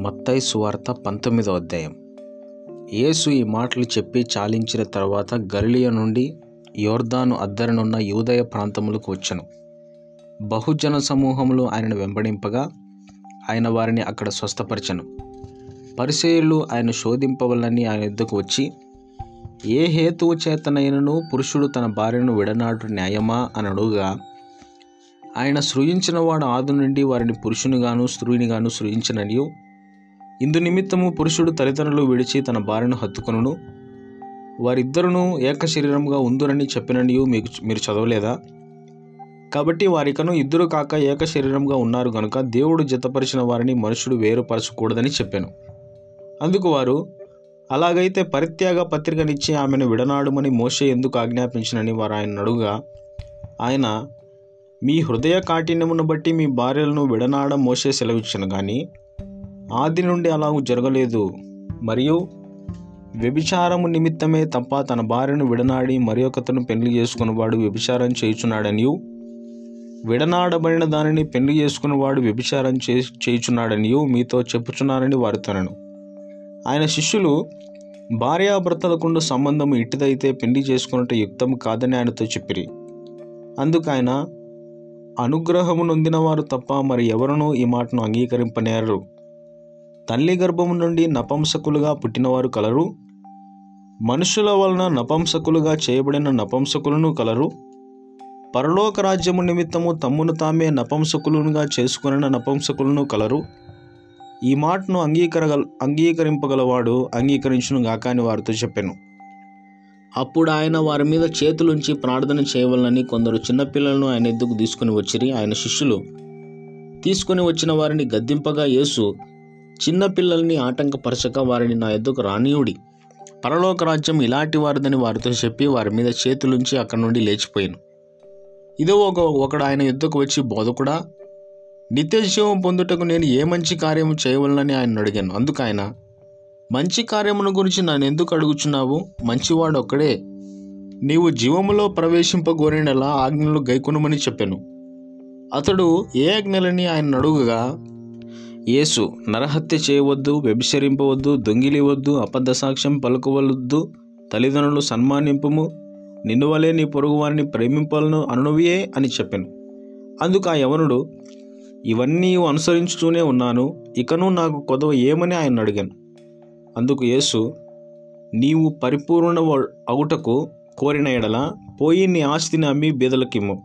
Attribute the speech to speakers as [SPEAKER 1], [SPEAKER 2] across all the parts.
[SPEAKER 1] మత్తయి సువార్త పంతొమ్మిదో అధ్యాయం. యేసు ఈ మాటలు చెప్పి చాలించిన తర్వాత గలిలియ నుండి యోర్దాను అద్దరనున్న యూదయ ప్రాంతములకు వచ్చను. బహుజన సమూహములు ఆయనను వెంబడింపగా ఆయన వారిని అక్కడ స్వస్థపరచను. పరిసేయులు ఆయన శోధింపవలని ఆయన ఎద్దుకు వచ్చి ఏ హేతువు చేతనైనను పురుషుడు తన భార్యను విడనాడు న్యాయమా అని అడుగుగా ఆయన సృజించిన వాడు ఆదు నుండి వారిని పురుషునిగాను స్త్రీనిగాను సృజించిననియు? ఇందు నిమిత్తము పురుషుడు తల్లిదండ్రులు విడిచి తన భార్యను హత్తుకొనును. వారిద్దరును ఏక శరీరముగా ఉందురని చెప్పిననియు మీకు మీరు చదవలేదా? కాబట్టి వారికను ఇద్దరు కాక ఏక శరీరంగా ఉన్నారు గనుక దేవుడు జతపరిచిన వారిని మనుషుడు వేరుపరచకూడదని చెప్పాను. అందుకు వారు అలాగైతే పరిత్యాగ పత్రికనిచ్చి ఆమెను విడనాడుమని మోసే ఎందుకు ఆజ్ఞాపించినని వారు ఆయన అడుగుగా ఆయన మీ హృదయ కాఠిన్యమును బట్టి మీ భార్యలను విడనాడ మోసే సెలవిచ్చను కానీ ఆది నుండి అలాగూ జరగలేదు. మరియు వ్యభిచారము నిమిత్తమే తప్ప తన భార్యను విడనాడి మరి ఒకతను పెళ్ళి చేసుకున్నవాడు వ్యభిచారం చేయుచున్నాడనియు విడనాడబడిన దానిని పెళ్ళి చేసుకున్నవాడు వ్యభిచారం చే చేయుచున్నాడనియు మీతో చెప్పుచున్నారని వారితోనను ఆయన శిష్యులు భార్యాభర్తలకుండు సంబంధం ఇట్టిదైతే పెళ్ళి చేసుకున్నట్టు యుక్తం కాదని ఆయనతో చెప్పిరి. అందుకు ఆయన అనుగ్రహము నొందిన వారు తప్ప మరి ఎవరునూ ఈ మాటను అంగీకరింపనేరరు. తల్లి గర్భము నుండి నపంసకులుగా పుట్టినవారు కలరు. మనుషుల వలన నపంసకులుగా చేయబడిన నపంసకులను కలరు. పరలోక రాజ్యము నిమిత్తము తమ్మును తామే నపంసకులుగా చేసుకున్న నపంసకులను కలరు. ఈ మాటను అంగీకరగల అంగీకరింపగలవాడు అంగీకరించును గాక అని వారితో చెప్పాను. అప్పుడు ఆయన వారి మీద చేతులుంచి ప్రార్థన చేయవలనని కొందరు చిన్నపిల్లలను ఆయన ఎద్దుకు తీసుకుని వచ్చిరి. ఆయన శిష్యులు తీసుకుని వచ్చిన వారిని గద్దింపగా యేసు చిన్నపిల్లల్ని ఆటంకపరచక వారిని నా ఎద్దుకు రానియుడి. పరలోక రాజ్యం ఇలాంటి వారిదని వారితో చెప్పి వారి మీద చేతులుంచి అక్కడి నుండి లేచిపోయాను. ఇదో ఒక ఒకడు ఆయన యుద్ధకు వచ్చి బోధకుడా నిత్య జీవం పొందుటకు నేను ఏ మంచి కార్యము చేయవలనని ఆయన అడిగాను. అందుకు ఆయన మంచి కార్యమును గురించి నన్ను ఎందుకు అడుగుచున్నావు? మంచివాడు ఒక్కడే. నీవు జీవములో ప్రవేశింపగోరినలా ఆజ్ఞలు గైకొనమని చెప్పాను. అతడు ఏ ఆజ్ఞలని ఆయన అడుగుగా యేసు నరహత్య చేయవద్దు వ్యభిచరింపవద్దు దొంగిలివద్దు అబద్ధ సాక్ష్యం పలుకవలద్దు తల్లిదండ్రులు సన్మానింపము నిన్ను వలే నీ పొరుగువారిని ప్రేమింపాలను అనునవియే అని చెప్పాను. అందుకు ఆ యవనుడు ఇవన్నీ అనుసరించుతూనే ఉన్నాను ఇకను నాకు కొదవ ఏమని ఆయన అడిగాను. అందుకు యేసు నీవు పరిపూర్ణ అగుటకు కోరిన ఎడల పోయి నీ ఆస్తిని అమ్మి బీదలకిమ్ము.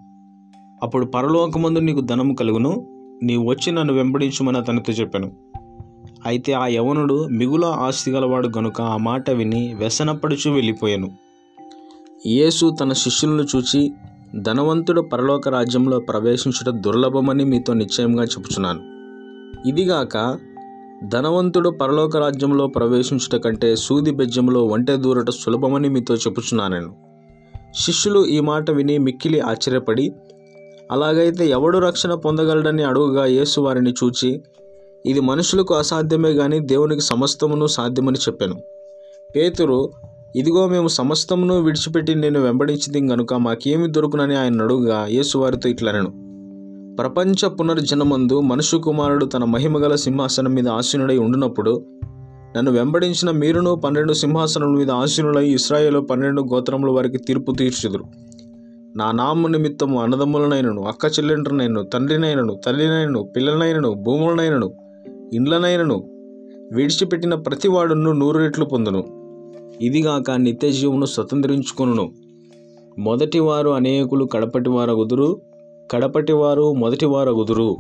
[SPEAKER 1] అప్పుడు పరలోకమందు నీకు ధనము కలుగును నీవు వచ్చి నన్ను వెంబడించుమని అతనితో చెప్పాను. అయితే ఆ యవనుడు మిగుల ఆస్తి గలవాడు గనుక ఆ మాట విని వ్యసనపడుచు వెళ్ళిపోయాను. యేసు తన శిష్యులను చూచి ధనవంతుడు పరలోక రాజ్యంలో ప్రవేశించుట దుర్లభమని మీతో నిశ్చయంగా చెప్పుచున్నాను. ఇదిగాక ధనవంతుడు పరలోక రాజ్యంలో ప్రవేశించుట కంటే సూది బెజ్జంలో ఒంటె దూరట సులభమని మీతో చెప్పుచున్నాను శిష్యులు ఈ మాట విని మిక్కిలి ఆశ్చర్యపడి అలాగైతే ఎవడు రక్షణ పొందగలడని అడుగుగా యేసు వారిని చూచి ఇది మనుషులకు అసాధ్యమే కానీ దేవునికి సమస్తమును సాధ్యమని చెప్పాను. పేతురు ఇదిగో మేము సమస్తమును విడిచిపెట్టి నేను వెంబడించింది గనుక మాకేమి దొరుకునని ఆయన అడుగుగా యేసు వారితో ఇట్లనను ప్రపంచ పునర్జనమందు మనుషు కుమారుడు తన మహిమగల సింహాసనం మీద ఆసీనుడై ఉండినప్పుడు నన్ను వెంబడించిన మీరును పన్నెండు సింహాసనముల మీద ఆసీనులై ఇస్రాయేల్ పన్నెండు గోత్రముల వారికి తీర్పు తీర్చుదురు. నా నామ నిమిత్తము అన్నదమ్ములనైనను అక్క చెల్లెండ్రనైనను తండ్రినైనను తల్లినైనను పిల్లలనైనను భూములనైనను ఇండ్లనైనను విడిచిపెట్టిన ప్రతివాడును నూరు రెట్లు పొందును. ఇదిగాక నిత్య జీవును స్వతంత్రించుకును మొదటివారు అనేకులు కడపటివారగుదురు కడపటివారు మొదటివారగుదురు.